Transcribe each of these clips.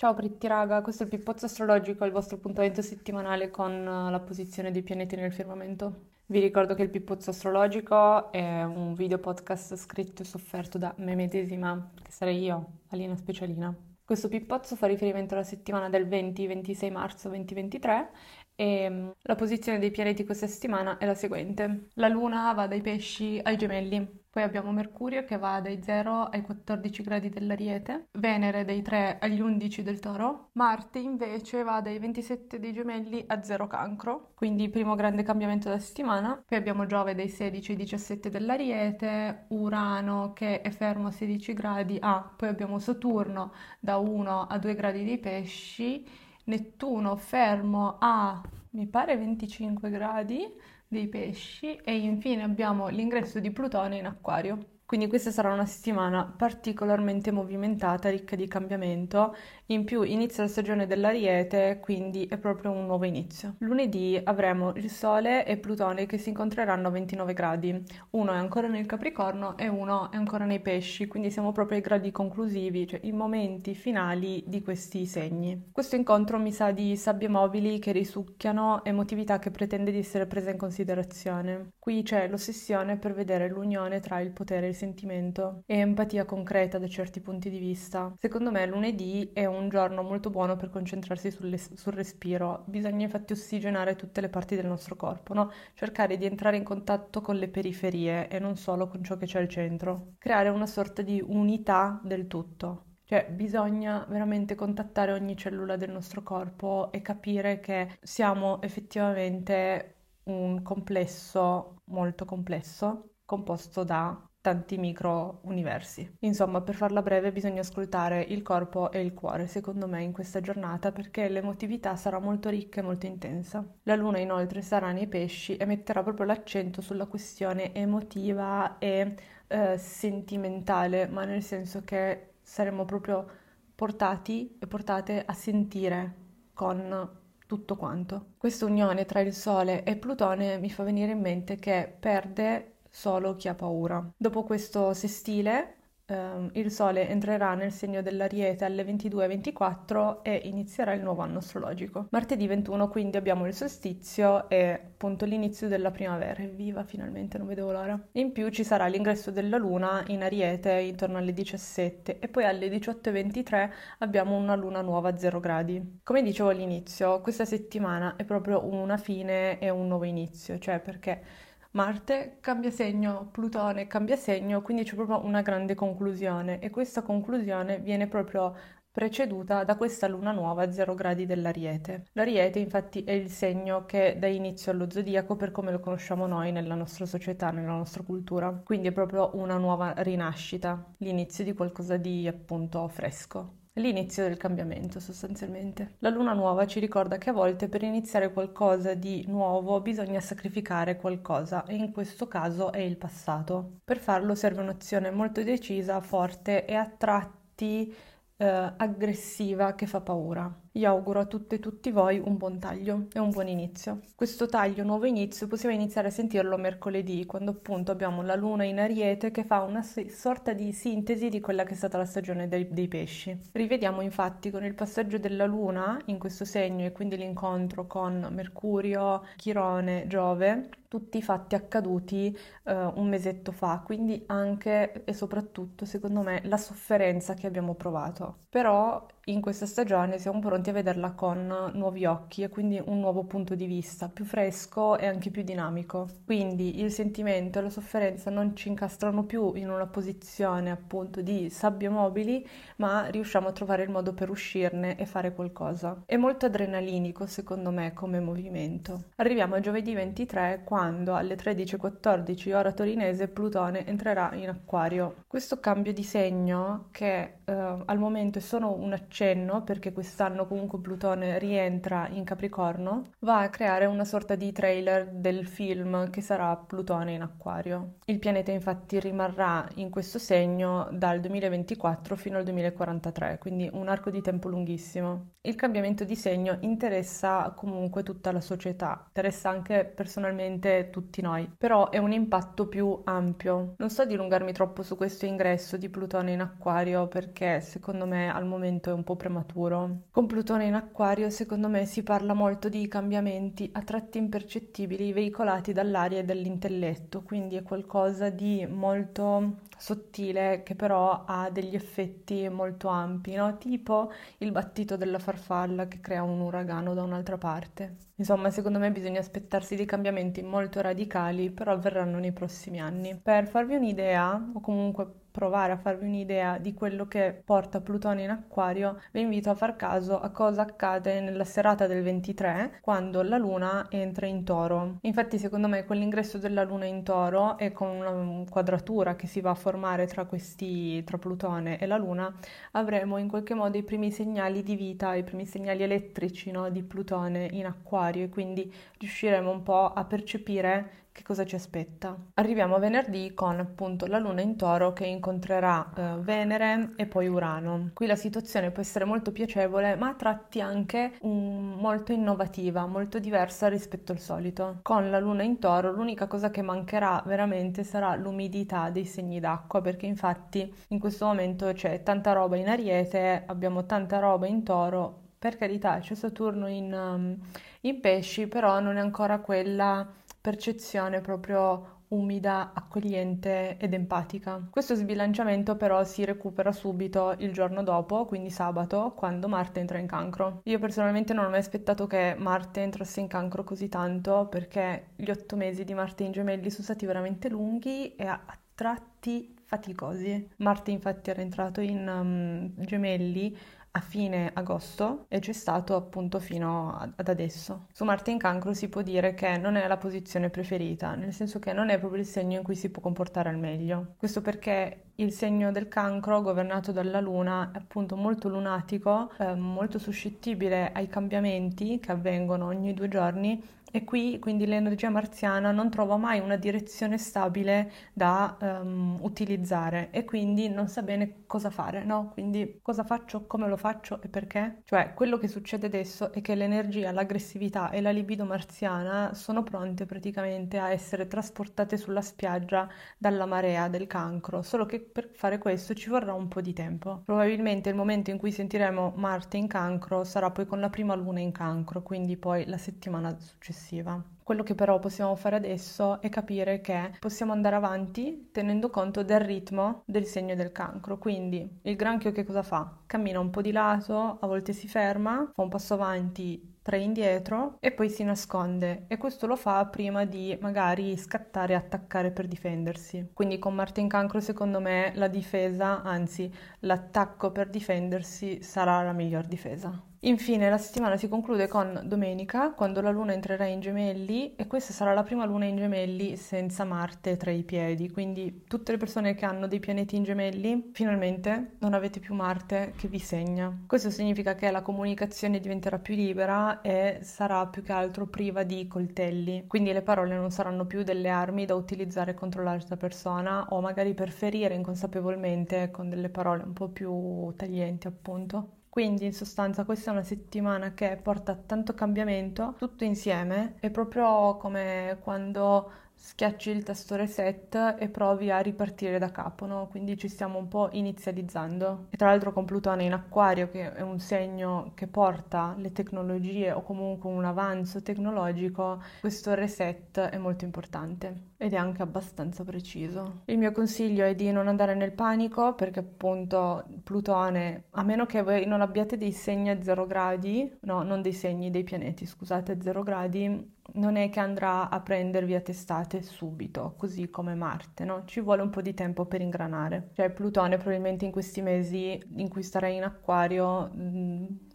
Ciao Pritti raga, questo è il Pippozzo Astrologico, il vostro appuntamento settimanale con eh, la posizione dei pianeti nel firmamento. Vi ricordo che il Pippozzo Astrologico è un video podcast scritto e sofferto da me medesima, che sarei io, Alina Specialina. Questo pippozzo fa riferimento alla settimana del 20-26 marzo 2023 e mm, la posizione dei pianeti questa settimana è la seguente. La Luna va dai pesci ai gemelli, poi abbiamo Mercurio che va dai 0 ai 14 gradi dell'Ariete, Venere dai 3 agli 11 del Toro, Marte invece va dai 27 dei Gemelli a 0 Cancro, quindi primo grande cambiamento della settimana. Poi abbiamo Giove dai 16 ai 17 dell'Ariete, Urano che è fermo a 16 gradi, ah, poi abbiamo Saturno da 1 a 2 gradi dei Pesci, Nettuno fermo a mi pare 25 gradi dei pesci e infine abbiamo l'ingresso di Plutone in acquario. Quindi questa sarà una settimana particolarmente movimentata, ricca di cambiamento. In più inizia la stagione dell'Ariete, quindi è proprio un nuovo inizio. Lunedì avremo il Sole e Plutone che si incontreranno a 29 gradi. Uno è ancora nel Capricorno e uno è ancora nei Pesci, quindi siamo proprio ai gradi conclusivi, cioè i momenti finali di questi segni. Questo incontro mi sa di sabbie mobili che risucchiano, emotività che pretende di essere presa in considerazione. Qui c'è l'ossessione per vedere l'unione tra il potere e il sentimento e empatia concreta da certi punti di vista. Secondo me lunedì è un giorno molto buono per concentrarsi sul, sul respiro. Bisogna infatti ossigenare tutte le parti del nostro corpo, no? Cercare di entrare in contatto con le periferie e non solo con ciò che c'è al centro. Creare una sorta di unità del tutto. Cioè, bisogna veramente contattare ogni cellula del nostro corpo e capire che siamo effettivamente un complesso molto complesso composto da tanti micro universi. Insomma, per farla breve, bisogna ascoltare il corpo e il cuore, secondo me, in questa giornata, perché l'emotività sarà molto ricca e molto intensa. La luna, inoltre, sarà nei pesci e metterà proprio l'accento sulla questione emotiva e eh, sentimentale, ma nel senso che saremo proprio portati e portate a sentire con tutto quanto. Questa unione tra il Sole e Plutone mi fa venire in mente che perde solo chi ha paura. Dopo questo sestile, ehm, il Sole entrerà nel segno dell'Ariete alle 22.24 e inizierà il nuovo anno astrologico. Martedì 21 quindi abbiamo il solstizio e appunto l'inizio della primavera. Evviva, finalmente, non vedevo l'ora. In più ci sarà l'ingresso della Luna in Ariete intorno alle 17 e poi alle 18.23 abbiamo una Luna nuova a 0 gradi. Come dicevo all'inizio, questa settimana è proprio una fine e un nuovo inizio, cioè perché Marte cambia segno, Plutone cambia segno, quindi c'è proprio una grande conclusione e questa conclusione viene proprio preceduta da questa luna nuova a 0 gradi dell'Ariete. L'Ariete infatti è il segno che dà inizio allo zodiaco per come lo conosciamo noi nella nostra società, nella nostra cultura, quindi è proprio una nuova rinascita, l'inizio di qualcosa di appunto fresco l'inizio del cambiamento sostanzialmente. La luna nuova ci ricorda che a volte per iniziare qualcosa di nuovo bisogna sacrificare qualcosa e in questo caso è il passato. Per farlo serve un'azione molto decisa, forte e a tratti eh, aggressiva che fa paura. Io auguro a tutte e tutti voi un buon taglio e un buon inizio. Questo taglio, nuovo inizio, possiamo iniziare a sentirlo mercoledì, quando appunto abbiamo la luna in ariete che fa una sorta di sintesi di quella che è stata la stagione dei, dei pesci. Rivediamo infatti con il passaggio della luna in questo segno e quindi l'incontro con Mercurio, Chirone, Giove, tutti i fatti accaduti eh, un mesetto fa, quindi anche e soprattutto secondo me la sofferenza che abbiamo provato. Però in questa stagione siamo pronti a vederla con nuovi occhi e quindi un nuovo punto di vista, più fresco e anche più dinamico. Quindi il sentimento e la sofferenza non ci incastrano più in una posizione appunto di sabbie mobili, ma riusciamo a trovare il modo per uscirne e fare qualcosa. È molto adrenalinico secondo me come movimento. Arriviamo a giovedì 23 quando alle 13.14 ora torinese Plutone entrerà in acquario. Questo cambio di segno che eh, al momento è solo un accenno, perché quest'anno comunque Plutone rientra in Capricorno, va a creare una sorta di trailer del film che sarà Plutone in Acquario. Il pianeta infatti rimarrà in questo segno dal 2024 fino al 2043, quindi un arco di tempo lunghissimo. Il cambiamento di segno interessa comunque tutta la società, interessa anche personalmente tutti noi, però è un impatto più ampio. Non sto a dilungarmi troppo su questo ingresso di Plutone in Acquario perché secondo me al momento è un un po' prematuro. Con Plutone in acquario secondo me si parla molto di cambiamenti a tratti impercettibili veicolati dall'aria e dall'intelletto, quindi è qualcosa di molto sottile che però ha degli effetti molto ampi, no? tipo il battito della farfalla che crea un uragano da un'altra parte. Insomma, secondo me bisogna aspettarsi dei cambiamenti molto radicali, però avverranno nei prossimi anni. Per farvi un'idea, o comunque provare a farvi un'idea di quello che porta Plutone in acquario, vi invito a far caso a cosa accade nella serata del 23 quando la luna entra in toro. Infatti secondo me quell'ingresso della luna in toro e con una quadratura che si va a formare tra questi, tra Plutone e la luna, avremo in qualche modo i primi segnali di vita, i primi segnali elettrici no, di Plutone in acquario e quindi riusciremo un po' a percepire che cosa ci aspetta? Arriviamo a venerdì con appunto la luna in toro che incontrerà eh, Venere e poi Urano. Qui la situazione può essere molto piacevole ma a tratti anche um, molto innovativa, molto diversa rispetto al solito. Con la luna in toro l'unica cosa che mancherà veramente sarà l'umidità dei segni d'acqua perché infatti in questo momento c'è tanta roba in ariete, abbiamo tanta roba in toro per carità c'è Saturno in, um, in pesci, però non è ancora quella percezione proprio umida, accogliente ed empatica. Questo sbilanciamento però si recupera subito il giorno dopo, quindi sabato, quando Marte entra in cancro. Io personalmente non ho mai aspettato che Marte entrasse in cancro così tanto perché gli otto mesi di Marte in gemelli sono stati veramente lunghi e a tratti faticosi. Marte infatti era entrato in um, gemelli a fine agosto e c'è stato appunto fino ad adesso. Su Marte in cancro si può dire che non è la posizione preferita, nel senso che non è proprio il segno in cui si può comportare al meglio. Questo perché il segno del cancro, governato dalla luna, è appunto molto lunatico, eh, molto suscettibile ai cambiamenti che avvengono ogni due giorni e qui quindi l'energia marziana non trova mai una direzione stabile da um, utilizzare e quindi non sa bene cosa fare, no? Quindi cosa faccio, come lo faccio e perché? Cioè quello che succede adesso è che l'energia, l'aggressività e la libido marziana sono pronte praticamente a essere trasportate sulla spiaggia dalla marea del cancro, solo che per fare questo ci vorrà un po' di tempo. Probabilmente il momento in cui sentiremo Marte in cancro sarà poi con la prima luna in cancro, quindi poi la settimana successiva. Quello che però possiamo fare adesso è capire che possiamo andare avanti tenendo conto del ritmo del segno del cancro. Quindi il granchio che cosa fa? Cammina un po' di lato, a volte si ferma, fa un passo avanti, tre indietro e poi si nasconde e questo lo fa prima di magari scattare e attaccare per difendersi. Quindi con Marte in cancro secondo me la difesa, anzi l'attacco per difendersi sarà la miglior difesa. Infine la settimana si conclude con domenica, quando la luna entrerà in gemelli e questa sarà la prima luna in gemelli senza Marte tra i piedi, quindi tutte le persone che hanno dei pianeti in gemelli finalmente non avete più Marte che vi segna. Questo significa che la comunicazione diventerà più libera e sarà più che altro priva di coltelli, quindi le parole non saranno più delle armi da utilizzare contro l'altra persona o magari per ferire inconsapevolmente con delle parole un po' più taglienti appunto. Quindi in sostanza questa è una settimana che porta tanto cambiamento tutto insieme, è proprio come quando schiacci il tasto reset e provi a ripartire da capo, no? Quindi ci stiamo un po' inizializzando. E tra l'altro con Plutone in acquario, che è un segno che porta le tecnologie o comunque un avanzo tecnologico, questo reset è molto importante ed è anche abbastanza preciso. Il mio consiglio è di non andare nel panico perché appunto Plutone, a meno che voi non abbiate dei segni a zero gradi, no, non dei segni, dei pianeti, scusate, a zero gradi, non è che andrà a prendervi a testate subito, così come Marte, no? Ci vuole un po' di tempo per ingranare. Cioè Plutone probabilmente in questi mesi in cui starà in acquario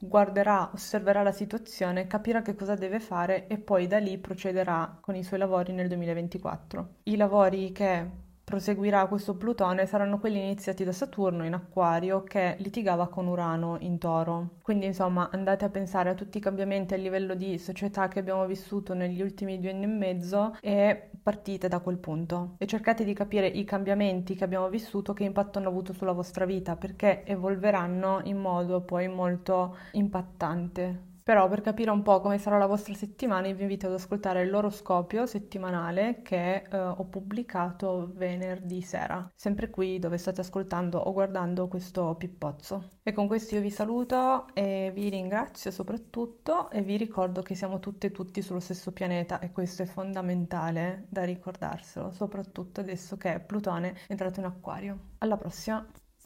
guarderà, osserverà la situazione, capirà che cosa deve fare e poi da lì procederà con i suoi lavori nel 2024. I lavori che proseguirà questo Plutone saranno quelli iniziati da Saturno in Acquario che litigava con Urano in Toro. Quindi insomma andate a pensare a tutti i cambiamenti a livello di società che abbiamo vissuto negli ultimi due anni e mezzo e partite da quel punto e cercate di capire i cambiamenti che abbiamo vissuto che impatto hanno avuto sulla vostra vita perché evolveranno in modo poi molto impattante Però per capire un po' come sarà la vostra settimana vi invito ad ascoltare l'oroscopio settimanale che eh, ho pubblicato venerdì sera, sempre qui dove state ascoltando o guardando questo pippozzo. E con questo io vi saluto e vi ringrazio soprattutto e vi ricordo che siamo tutte e tutti sullo stesso pianeta e questo è fondamentale da ricordarselo, soprattutto adesso che Plutone è entrato in acquario. Alla prossima!